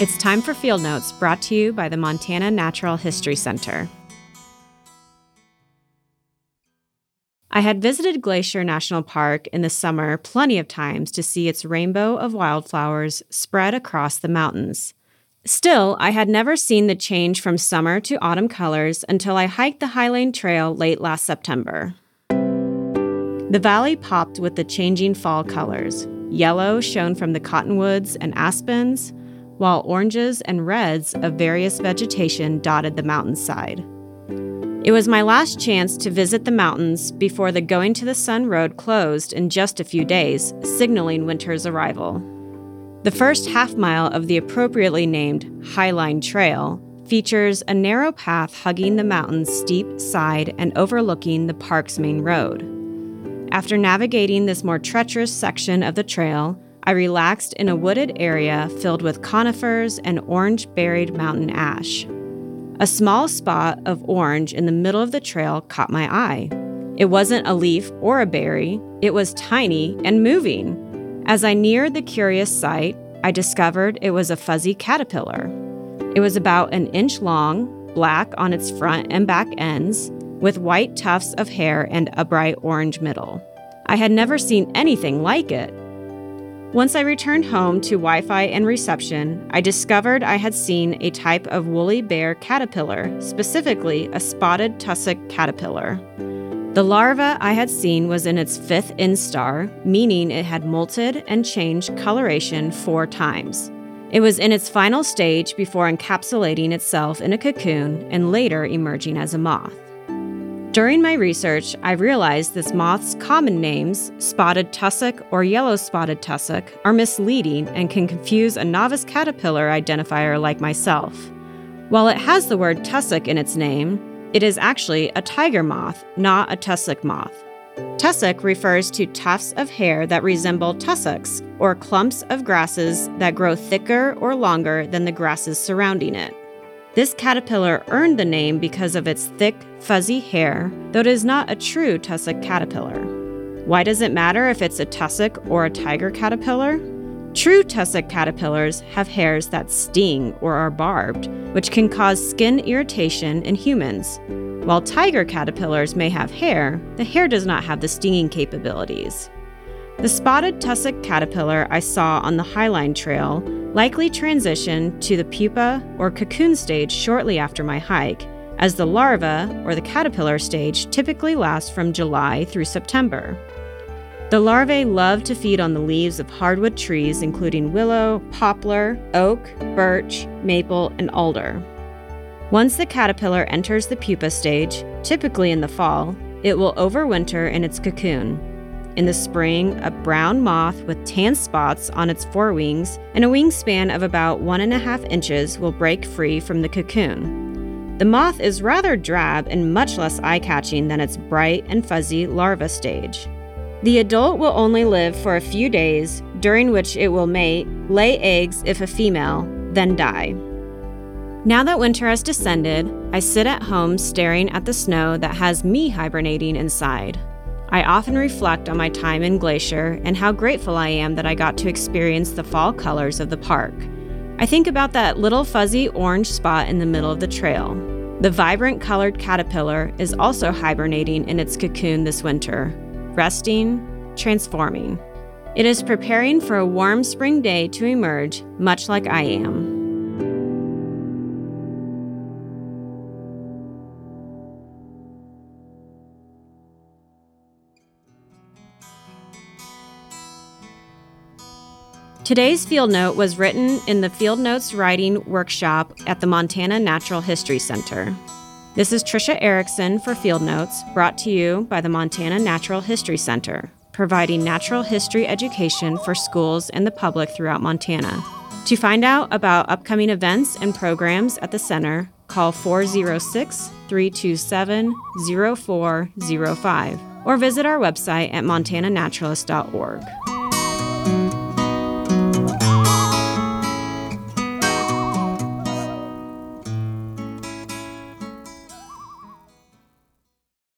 It's time for Field Notes brought to you by the Montana Natural History Center. I had visited Glacier National Park in the summer plenty of times to see its rainbow of wildflowers spread across the mountains. Still, I had never seen the change from summer to autumn colors until I hiked the High Trail late last September. The valley popped with the changing fall colors. Yellow shone from the cottonwoods and aspens, while oranges and reds of various vegetation dotted the mountainside. It was my last chance to visit the mountains before the Going to the Sun Road closed in just a few days, signaling winter's arrival. The first half mile of the appropriately named Highline Trail features a narrow path hugging the mountain's steep side and overlooking the park's main road. After navigating this more treacherous section of the trail, I relaxed in a wooded area filled with conifers and orange berried mountain ash. A small spot of orange in the middle of the trail caught my eye. It wasn't a leaf or a berry, it was tiny and moving. As I neared the curious sight, I discovered it was a fuzzy caterpillar. It was about an inch long, black on its front and back ends, with white tufts of hair and a bright orange middle. I had never seen anything like it. Once I returned home to Wi Fi and reception, I discovered I had seen a type of woolly bear caterpillar, specifically a spotted tussock caterpillar. The larva I had seen was in its fifth instar, meaning it had molted and changed coloration four times. It was in its final stage before encapsulating itself in a cocoon and later emerging as a moth. During my research, I realized this moth's common names, spotted tussock or yellow spotted tussock, are misleading and can confuse a novice caterpillar identifier like myself. While it has the word tussock in its name, it is actually a tiger moth, not a tussock moth. Tussock refers to tufts of hair that resemble tussocks, or clumps of grasses that grow thicker or longer than the grasses surrounding it. This caterpillar earned the name because of its thick, fuzzy hair, though it is not a true tussock caterpillar. Why does it matter if it's a tussock or a tiger caterpillar? True tussock caterpillars have hairs that sting or are barbed, which can cause skin irritation in humans. While tiger caterpillars may have hair, the hair does not have the stinging capabilities. The spotted tussock caterpillar I saw on the Highline Trail likely transitioned to the pupa or cocoon stage shortly after my hike, as the larva or the caterpillar stage typically lasts from July through September. The larvae love to feed on the leaves of hardwood trees, including willow, poplar, oak, birch, maple, and alder. Once the caterpillar enters the pupa stage, typically in the fall, it will overwinter in its cocoon, in the spring, a brown moth with tan spots on its forewings and a wingspan of about one and a half inches will break free from the cocoon. The moth is rather drab and much less eye catching than its bright and fuzzy larva stage. The adult will only live for a few days, during which it will mate, lay eggs if a female, then die. Now that winter has descended, I sit at home staring at the snow that has me hibernating inside. I often reflect on my time in Glacier and how grateful I am that I got to experience the fall colors of the park. I think about that little fuzzy orange spot in the middle of the trail. The vibrant colored caterpillar is also hibernating in its cocoon this winter, resting, transforming. It is preparing for a warm spring day to emerge, much like I am. Today's field note was written in the Field Notes Writing Workshop at the Montana Natural History Center. This is Trisha Erickson for Field Notes, brought to you by the Montana Natural History Center, providing natural history education for schools and the public throughout Montana. To find out about upcoming events and programs at the center, call 406 327 0405 or visit our website at montananaturalist.org.